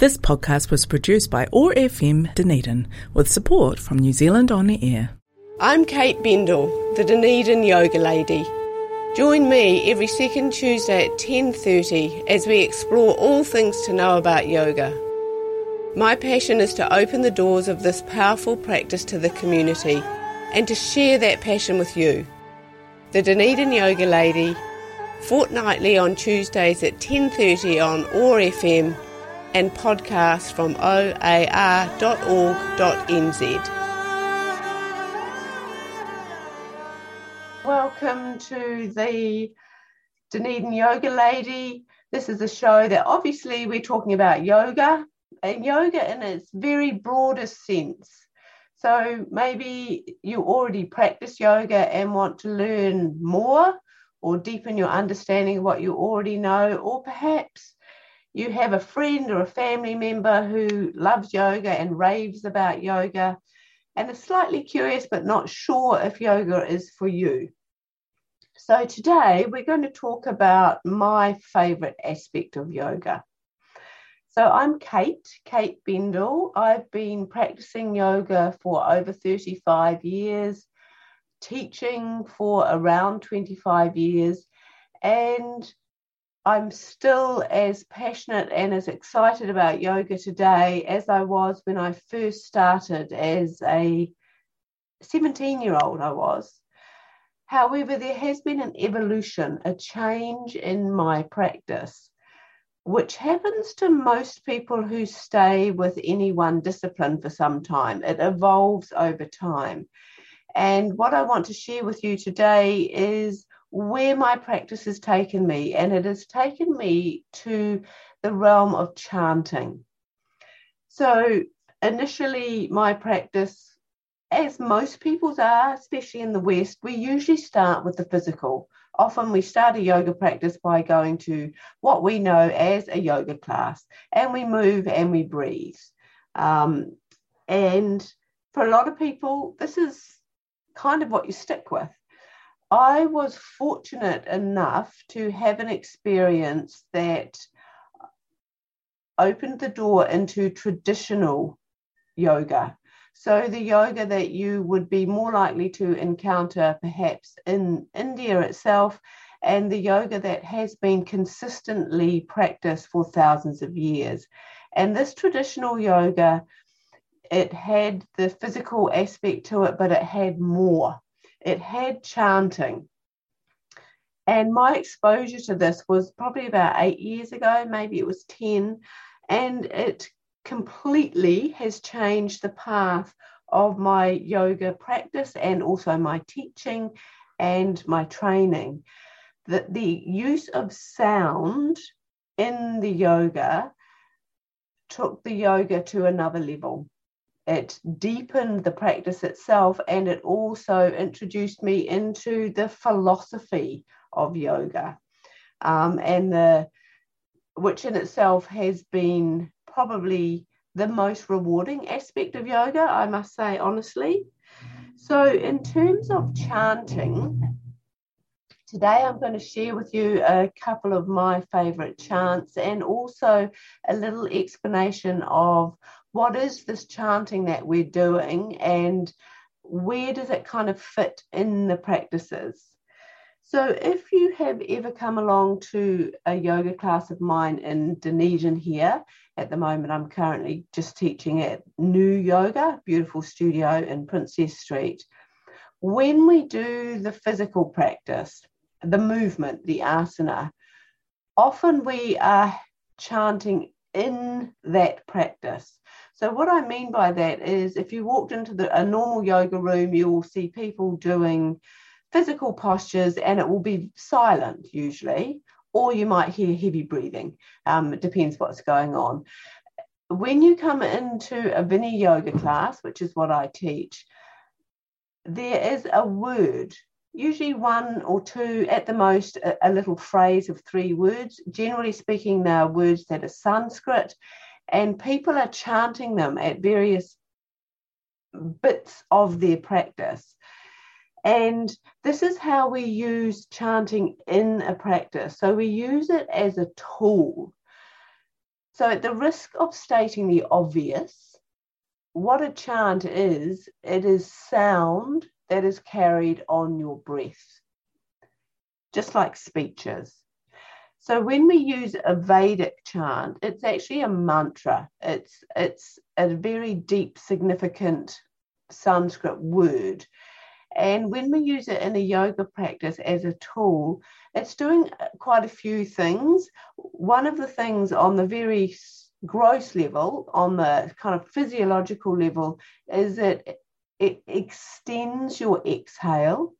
This podcast was produced by OAR FM Dunedin with support from New Zealand On Air. I'm Kate Bendel, the Dunedin Yoga Lady. Join me every second Tuesday at 10:30 as we explore all things to know about yoga. My passion is to open the doors of this powerful practice to the community and to share that passion with you. The Dunedin Yoga Lady, fortnightly on Tuesdays at 10:30 on OAR FM and podcast from oar.org.nz. Welcome to the Dunedin Yoga Lady. This is a show that obviously we're talking about yoga and yoga in its very broadest sense. So maybe you already practice yoga and want to learn more or deepen your understanding of what you already know, or perhaps you have a friend or a family member who loves yoga and raves about yoga and is slightly curious but not sure if yoga is for you. So, today we're going to talk about my favorite aspect of yoga. So, I'm Kate, Kate Bendel. I've been practicing yoga for over 35 years, teaching for around 25 years, and I'm still as passionate and as excited about yoga today as I was when I first started as a 17 year old. I was. However, there has been an evolution, a change in my practice, which happens to most people who stay with any one discipline for some time. It evolves over time. And what I want to share with you today is where my practice has taken me, and it has taken me to the realm of chanting. So, initially, my practice, as most people's are, especially in the West, we usually start with the physical. Often we start a yoga practice by going to what we know as a yoga class, and we move and we breathe. Um, and for a lot of people, this is kind of what you stick with. I was fortunate enough to have an experience that opened the door into traditional yoga. So, the yoga that you would be more likely to encounter perhaps in India itself, and the yoga that has been consistently practiced for thousands of years. And this traditional yoga, it had the physical aspect to it, but it had more it had chanting. And my exposure to this was probably about eight years ago, maybe it was 10. And it completely has changed the path of my yoga practice and also my teaching and my training. That the use of sound in the yoga took the yoga to another level it deepened the practice itself and it also introduced me into the philosophy of yoga. Um, and the which in itself has been probably the most rewarding aspect of yoga i must say honestly. So in terms of chanting Today, I'm going to share with you a couple of my favorite chants and also a little explanation of what is this chanting that we're doing and where does it kind of fit in the practices. So, if you have ever come along to a yoga class of mine in Dunedin here, at the moment I'm currently just teaching at New Yoga, beautiful studio in Princess Street. When we do the physical practice, the movement, the asana, often we are chanting in that practice. So, what I mean by that is if you walked into the, a normal yoga room, you will see people doing physical postures and it will be silent usually, or you might hear heavy breathing. Um, it depends what's going on. When you come into a Vini yoga class, which is what I teach, there is a word, usually one or two, at the most, a, a little phrase of three words. Generally speaking, they are words that are Sanskrit and people are chanting them at various bits of their practice. And this is how we use chanting in a practice. So we use it as a tool. So, at the risk of stating the obvious, what a chant is, it is sound that is carried on your breath, just like speeches. So when we use a Vedic chant, it's actually a mantra. It's it's a very deep, significant Sanskrit word. And when we use it in a yoga practice as a tool, it's doing quite a few things. One of the things on the very gross level, on the kind of physiological level, is that it extends your exhale.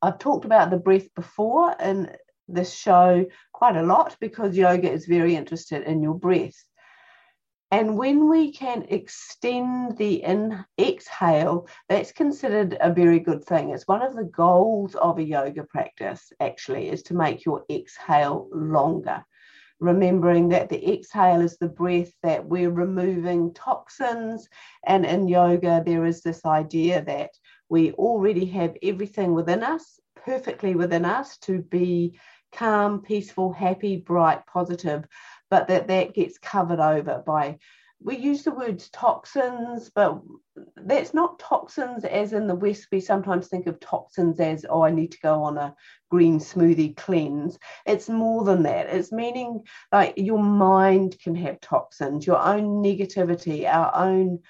I've talked about the breath before in this show quite a lot because yoga is very interested in your breath. And when we can extend the in exhale, that's considered a very good thing. It's one of the goals of a yoga practice, actually, is to make your exhale longer. Remembering that the exhale is the breath that we're removing toxins. And in yoga, there is this idea that we already have everything within us, perfectly within us, to be calm, peaceful, happy, bright, positive but that that gets covered over by we use the words toxins, but that's not toxins as in the West. We sometimes think of toxins as, oh, I need to go on a green smoothie cleanse. It's more than that. It's meaning like your mind can have toxins, your own negativity, our own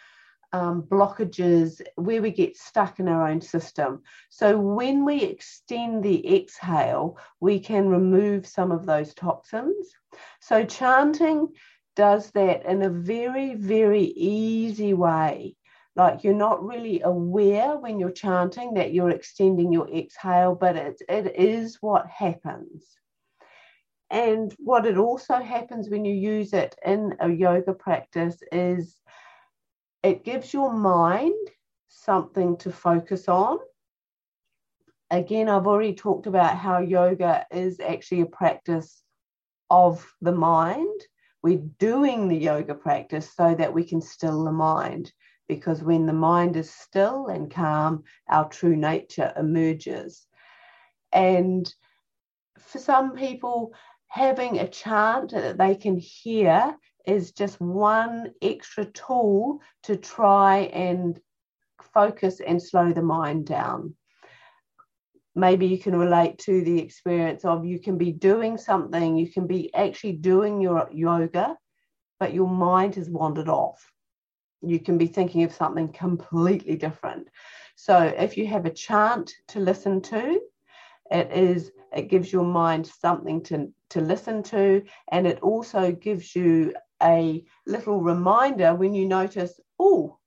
um, blockages, where we get stuck in our own system. So when we extend the exhale, we can remove some of those toxins. So chanting does that in a very, very easy way. Like you're not really aware when you're chanting that you're extending your exhale, but it, it is what happens. And what it also happens when you use it in a yoga practice is it gives your mind something to focus on. Again, I've already talked about how yoga is actually a practice of the mind. We're doing the yoga practice so that we can still the mind, because when the mind is still and calm, our true nature emerges. And for some people, having a chant that they can hear is just one extra tool to try and focus and slow the mind down. Maybe you can relate to the experience of you can be doing something, you can be actually doing your yoga, but your mind has wandered off. You can be thinking of something completely different. So if you have a chant to listen to, it is it gives your mind something to, to listen to and it also gives you a little reminder when you notice, oh,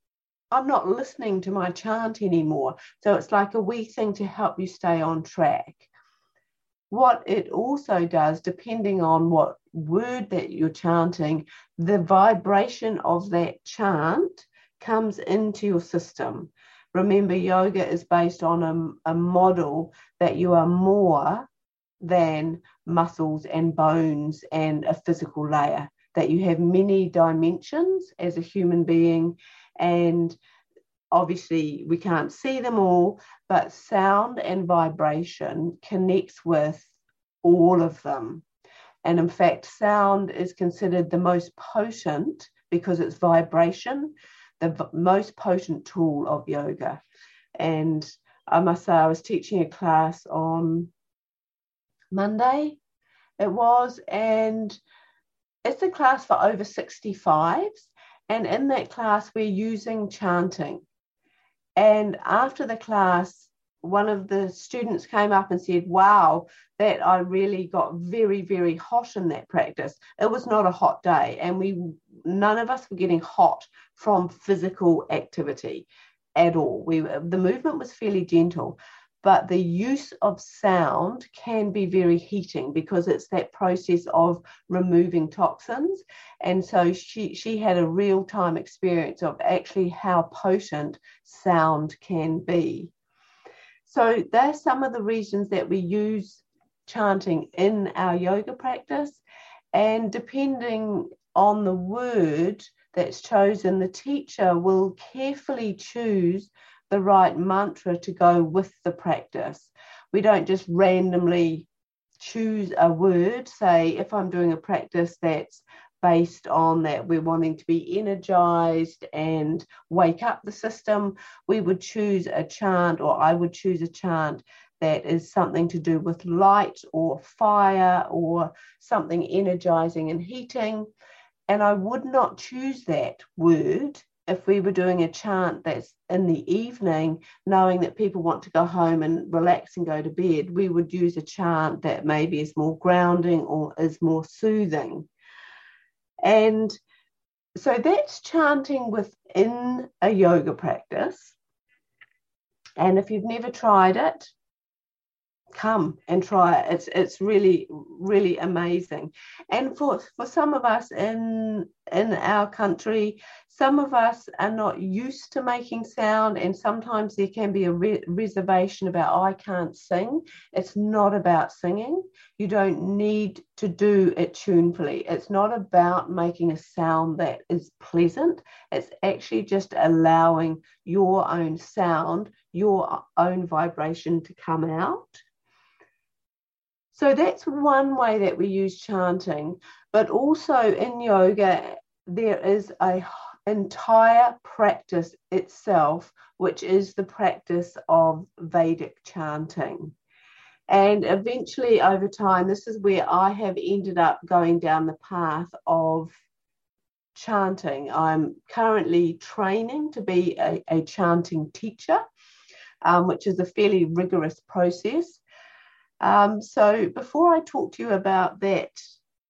I'm not listening to my chant anymore. So it's like a wee thing to help you stay on track. What it also does, depending on what word that you're chanting, the vibration of that chant comes into your system. Remember, yoga is based on a, a model that you are more than muscles and bones and a physical layer that you have many dimensions as a human being and obviously we can't see them all but sound and vibration connects with all of them. And in fact sound is considered the most potent because it's vibration the v- most potent tool of yoga. And uh, i must say i was teaching a class on monday it was and it's a class for over 65s, and in that class, we're using chanting. And after the class, one of the students came up and said, Wow, that I really got very, very hot in that practice. It was not a hot day, and we none of us were getting hot from physical activity at all. We the movement was fairly gentle, but the use of sound can be very heating because it's that process of removing toxins. And so she she had a real time experience of actually how potent sound can be. So there's some of the reasons that we use chanting in our yoga practice. And depending on the word that's chosen the teacher will carefully choose the right mantra to go with the practice. We don't just randomly choose a word. Say, if I'm doing a practice that's based on that we're wanting to be energized and wake up the system, we would choose a chant, or I would choose a chant that is something to do with light or fire or something energizing and heating. And I would not choose that word if we were doing a chant that's in the evening, knowing that people want to go home and relax and go to bed, we would use a chant that maybe is more grounding or is more soothing. And so that's chanting within a yoga practice. And if you've never tried it, come and try it. It's it's really really amazing. And for for some of us in in our country, some of us are not used to making sound, and sometimes there can be a re- reservation about, oh, I can't sing. It's not about singing. You don't need to do it tunefully. It's not about making a sound that is pleasant. It's actually just allowing your own sound, your own vibration to come out. So that's one way that we use chanting. But also in yoga, there is a entire practice itself, which is the practice of Vedic chanting. And eventually, over time, this is where I have ended up going down the path of chanting. I'm currently training to be a, a chanting teacher, um, which is a fairly rigorous process. Um, so, before I talk to you about that,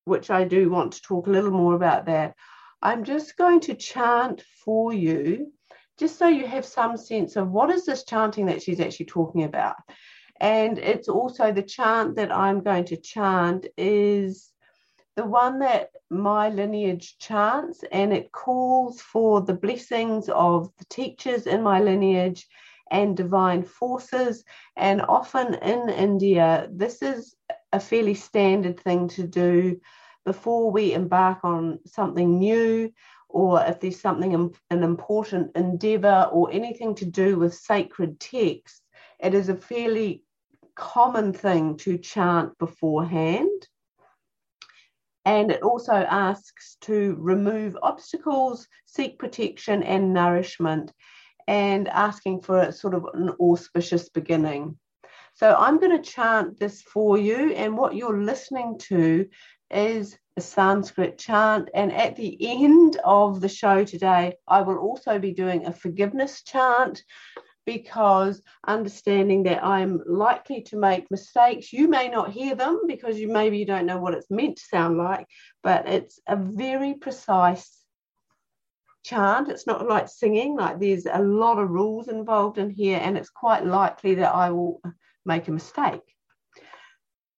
which I do want to talk a little more about that, I'm just going to chant for you, just so you have some sense of what is this chanting that she's actually talking about. And it's also the chant that I'm going to chant is the one that my lineage chants, and it calls for the blessings of the teachers in my lineage and divine forces. And often in India, this is a fairly standard thing to do before we embark on something new or if there's something an important endeavor or anything to do with sacred texts it is a fairly common thing to chant beforehand. And it also asks to remove obstacles seek protection and nourishment and asking for a sort of an auspicious beginning. So I'm going to chant this for you, and what you're listening to is a Sanskrit chant. And at the end of the show today, I will also be doing a forgiveness chant because understanding that I'm likely to make mistakes. You may not hear them because you maybe you don't know what it's meant to sound like, but it's a very precise chant. It's not like singing, like there's a lot of rules involved in here, and it's quite likely that I will make a mistake.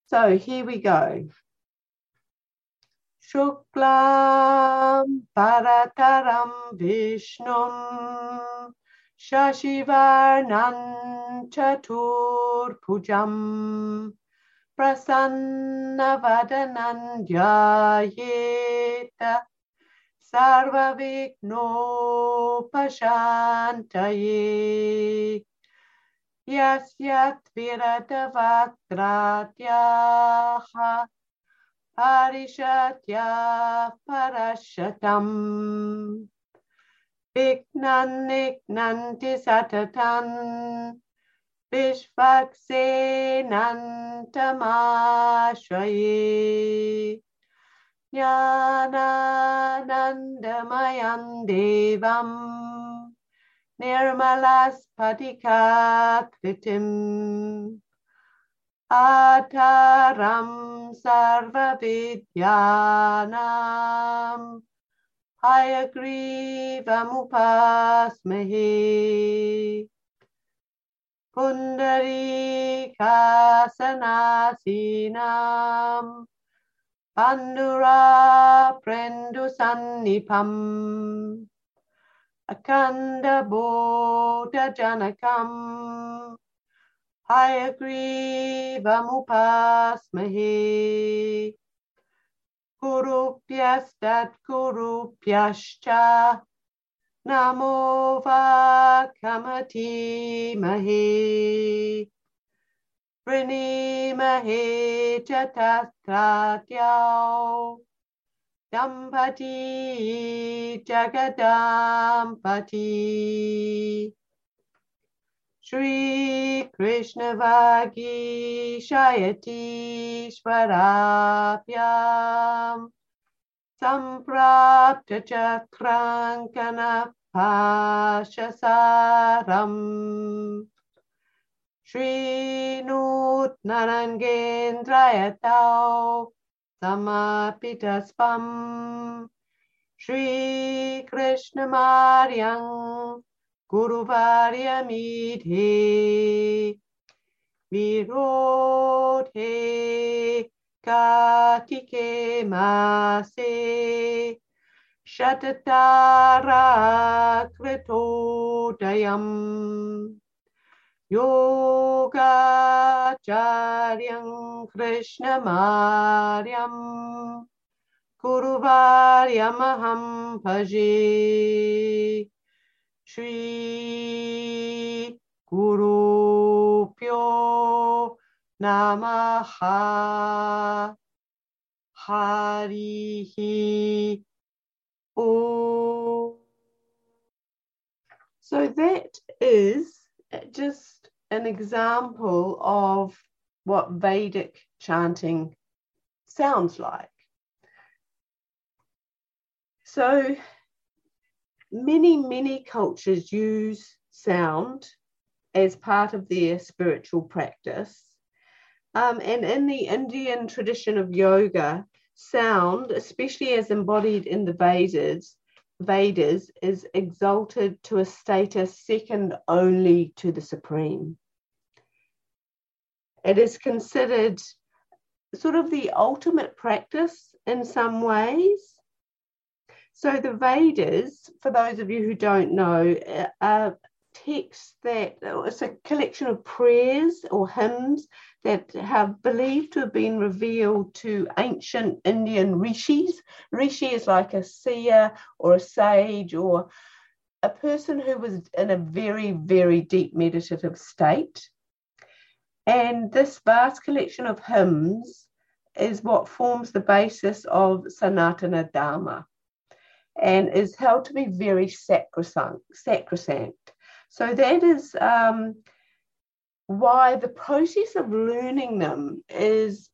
So here we go. शुक्लां परतरं विष्णुम् शशिवर्णं चतुर्भुजम् प्रसन्नवदनं ध्यायेत सर्वविघ्नोपशान्तये यस्य त्विरतवक्त्रात्याः Parishatya Parashatam. Vignan Nignanti Satatan Vishvaksenantamashaye Jnananandamayan Devam Nirmalaspatikakritim Ataram Sarvavidyanam Hayagrivamupas Pundarikasanasinam Pandura Prendusannipam Akanda Bodha Janakam Hayagrivamupas Kurupyastat Kurupyascha Namo Vakamati Mahe Prinimahe Chatatratyao Dampati Jagadampati Shri Krishna Vagi Shayati Swarapyam Samprapta Chakrankana Pashasaram Shri Nut Narangendrayatau Samapitasvam Shri Krishna Maryam Guru Varyamidhe Virodhe Katike Mase Shatatara Kritodayam Yogacharyam Krishna Maryam Kuruvaryamaham Bhaji Shri Guru Pyo Namaha Harihi Om. So that is just an example of what Vedic chanting sounds like. So many, many cultures use sound as part of their spiritual practice. Um, and in the Indian tradition of yoga, sound, especially as embodied in the Vedas, Vedas, is exalted to a status second only to the supreme. It is considered sort of the ultimate practice in some ways so the Vedas, for those of you who don't know, are texts that it's a collection of prayers or hymns that have believed to have been revealed to ancient Indian rishis. Rishi is like a seer or a sage or a person who was in a very, very deep meditative state. And this vast collection of hymns is what forms the basis of Sanatana Dharma and is held to be very sacrosanct. sacrosanct. So that is um, why the process of learning them is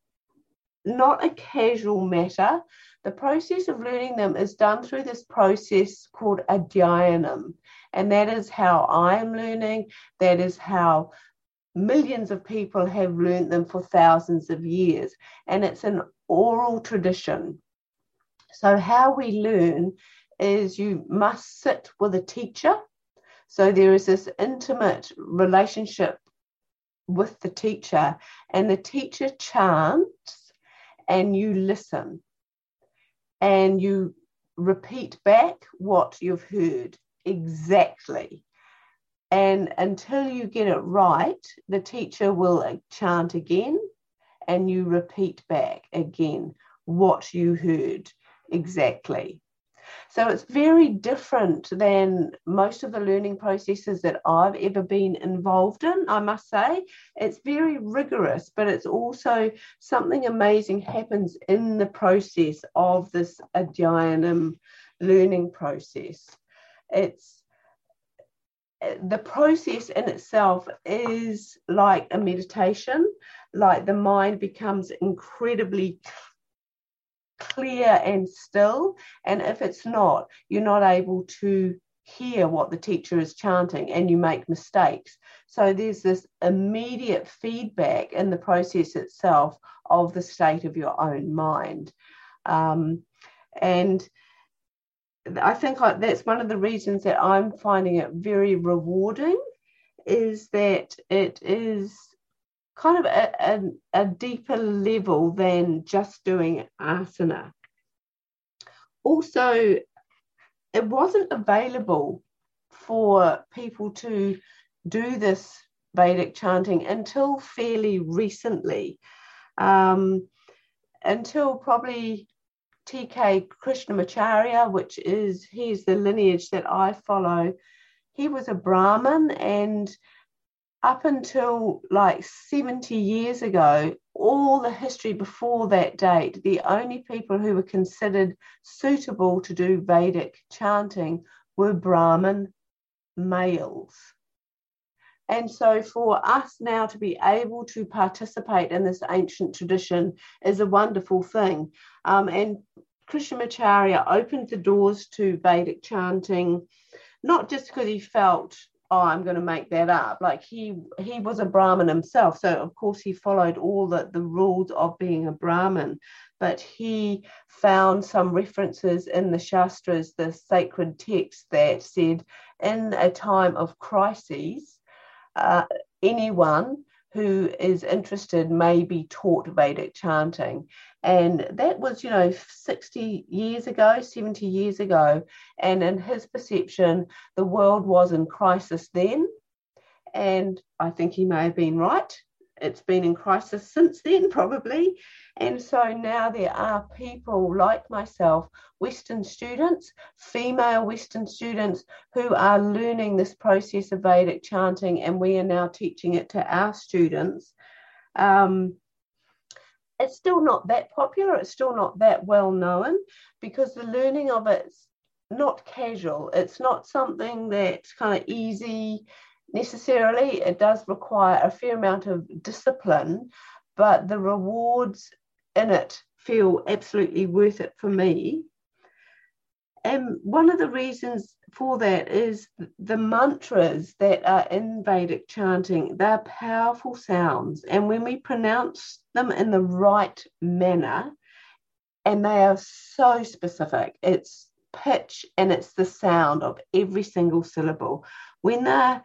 not a casual matter. The process of learning them is done through this process called adhyayanam. And that is how I am learning. That is how millions of people have learned them for thousands of years. And it's an oral tradition. So, how we learn is you must sit with a teacher. So, there is this intimate relationship with the teacher, and the teacher chants, and you listen and you repeat back what you've heard exactly. And until you get it right, the teacher will uh, chant again and you repeat back again what you heard exactly. So it's very different than most of the learning processes that I've ever been involved in, I must say. It's very rigorous, but it's also something amazing happens in the process of this Adhyayanam learning process. It's the process in itself is like a meditation, like the mind becomes incredibly clear and still. And if it's not, you're not able to hear what the teacher is chanting and you make mistakes. So there's this immediate feedback in the process itself of the state of your own mind. Um, and I think that's one of the reasons that I'm finding it very rewarding is that it is kind of a, a, a deeper level than just doing asana. Also, it wasn't available for people to do this Vedic chanting until fairly recently, um, until probably TK Krishnamacharya, which is he's the lineage that I follow. He was a Brahmin and up until like 70 years ago, all the history before that date, the only people who were considered suitable to do Vedic chanting were Brahmin males. And so, for us now to be able to participate in this ancient tradition is a wonderful thing. Um, and Krishnamacharya opened the doors to Vedic chanting, not just because he felt oh i'm going to make that up like he he was a brahmin himself so of course he followed all the, the rules of being a brahmin but he found some references in the shastras the sacred texts that said in a time of crises uh, anyone who is interested may be taught Vedic chanting. And that was, you know, 60 years ago, 70 years ago. And in his perception, the world was in crisis then. And I think he may have been right. It's been in crisis since then, probably. And so now there are people like myself, Western students, female Western students, who are learning this process of Vedic chanting, and we are now teaching it to our students. Um, it's still not that popular, it's still not that well known because the learning of it's not casual, it's not something that's kind of easy necessarily. It does require a fair amount of discipline, but the rewards in it feel absolutely worth it for me. And one of the reasons for that is the mantras that are in Vedic chanting, they're powerful sounds. And when we pronounce them in the right manner, and they are so specific, it's pitch and it's the sound of every single syllable. When they're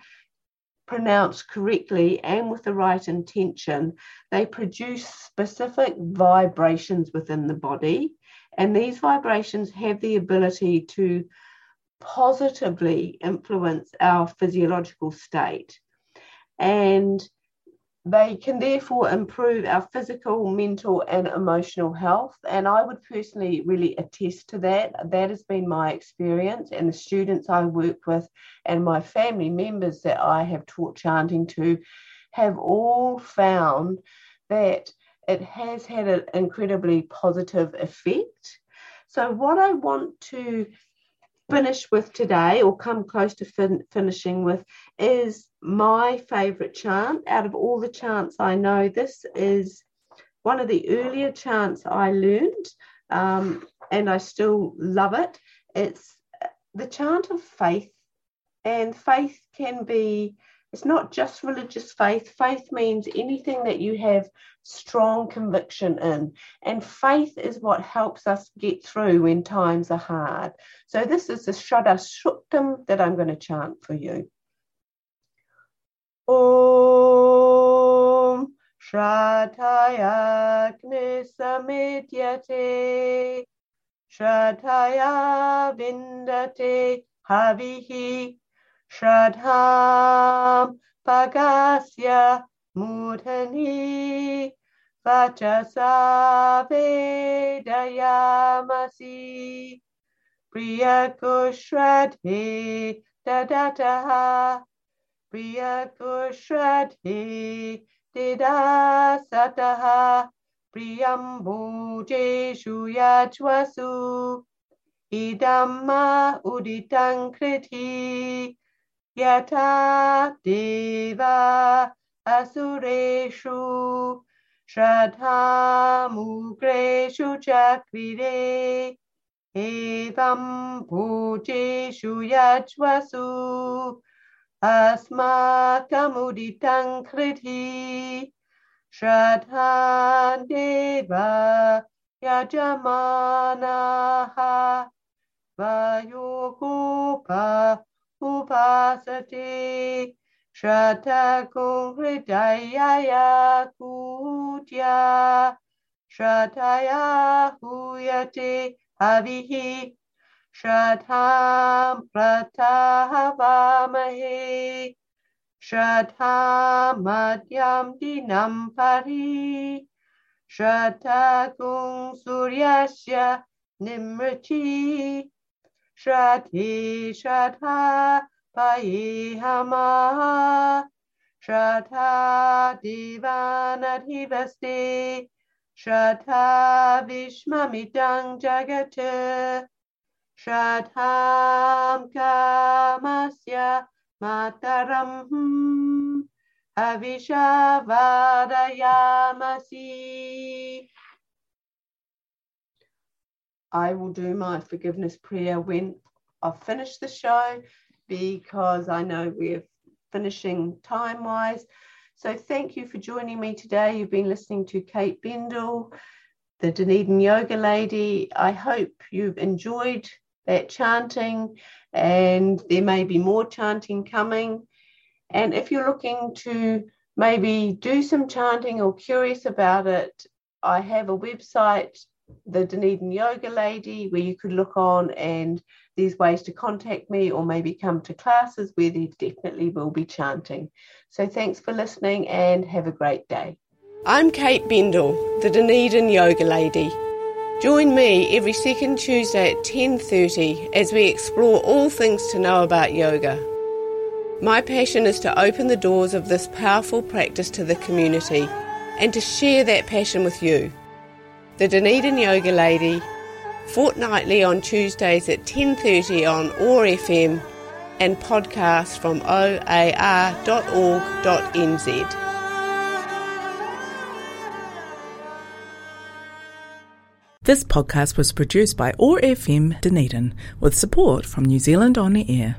pronounced correctly and with the right intention, they produce specific vibrations within the body. And these vibrations have the ability to positively influence our physiological state. And they can therefore improve our physical, mental, and emotional health. And I would personally really attest to that. That has been my experience, and the students I work with, and my family members that I have taught chanting to, have all found that it has had an incredibly positive effect. So, what I want to finish with today, or come close to fin- finishing with, is my favorite chant. Out of all the chants I know, this is one of the earlier chants I learned, um, and I still love it. It's the chant of faith, and faith can be it's not just religious faith. Faith means anything that you have strong conviction in. And faith is what helps us get through when times are hard. So, this is the Shraddha Suktam that I'm going to chant for you. Om Shraddhaya Samityate Shraddhaya Vindate Havihi Shraddham Pagasya Mudhani Vachasa Vedayamasi Priyakushradhi Dadataha Priyakushradhi Didasataha Priyambujeshu Yachwasu Idamma Uditang Kriti yata deva asureshu shraddha mugreshu chakrire evam bhujeshu yajvasu asmakamuditam kriti shraddha deva yajamanaha vayogopa upasati Shraddha hridayaya kutya Shraddhaya huyate havihi Shraddham pratavamahe Shraddha madhyam dinam pari Shraddha gung suryasya nimriti Shraddhi Shraddha Payihama Shraddha Divanadhivaste Shraddha Vishmamidang Jagate Shraddham Kamasya Mataram Avishavadayamasi. I will do my forgiveness prayer when I've finished the show because I know we're finishing time wise. So thank you for joining me today. You've been listening to Kate Bendel, the Dunedin Yoga Lady. I hope you've enjoyed that chanting and there may be more chanting coming. And if you're looking to maybe do some chanting or curious about it, I have a website, the Dunedin Yoga Lady, where you could look on and there's ways to contact me or maybe come to classes where there definitely will be chanting. So thanks for listening and have a great day. I'm Kate Bendel, the Dunedin Yoga Lady. Join me every second Tuesday at 10:30 as we explore all things to know about yoga. My passion is to open the doors of this powerful practice to the community and to share that passion with you. The Dunedin Yoga Lady fortnightly on Tuesdays at 10:30 on OAR FM and podcast from oar.org.nz. This podcast was produced by OAR FM Dunedin with support from New Zealand On the Air.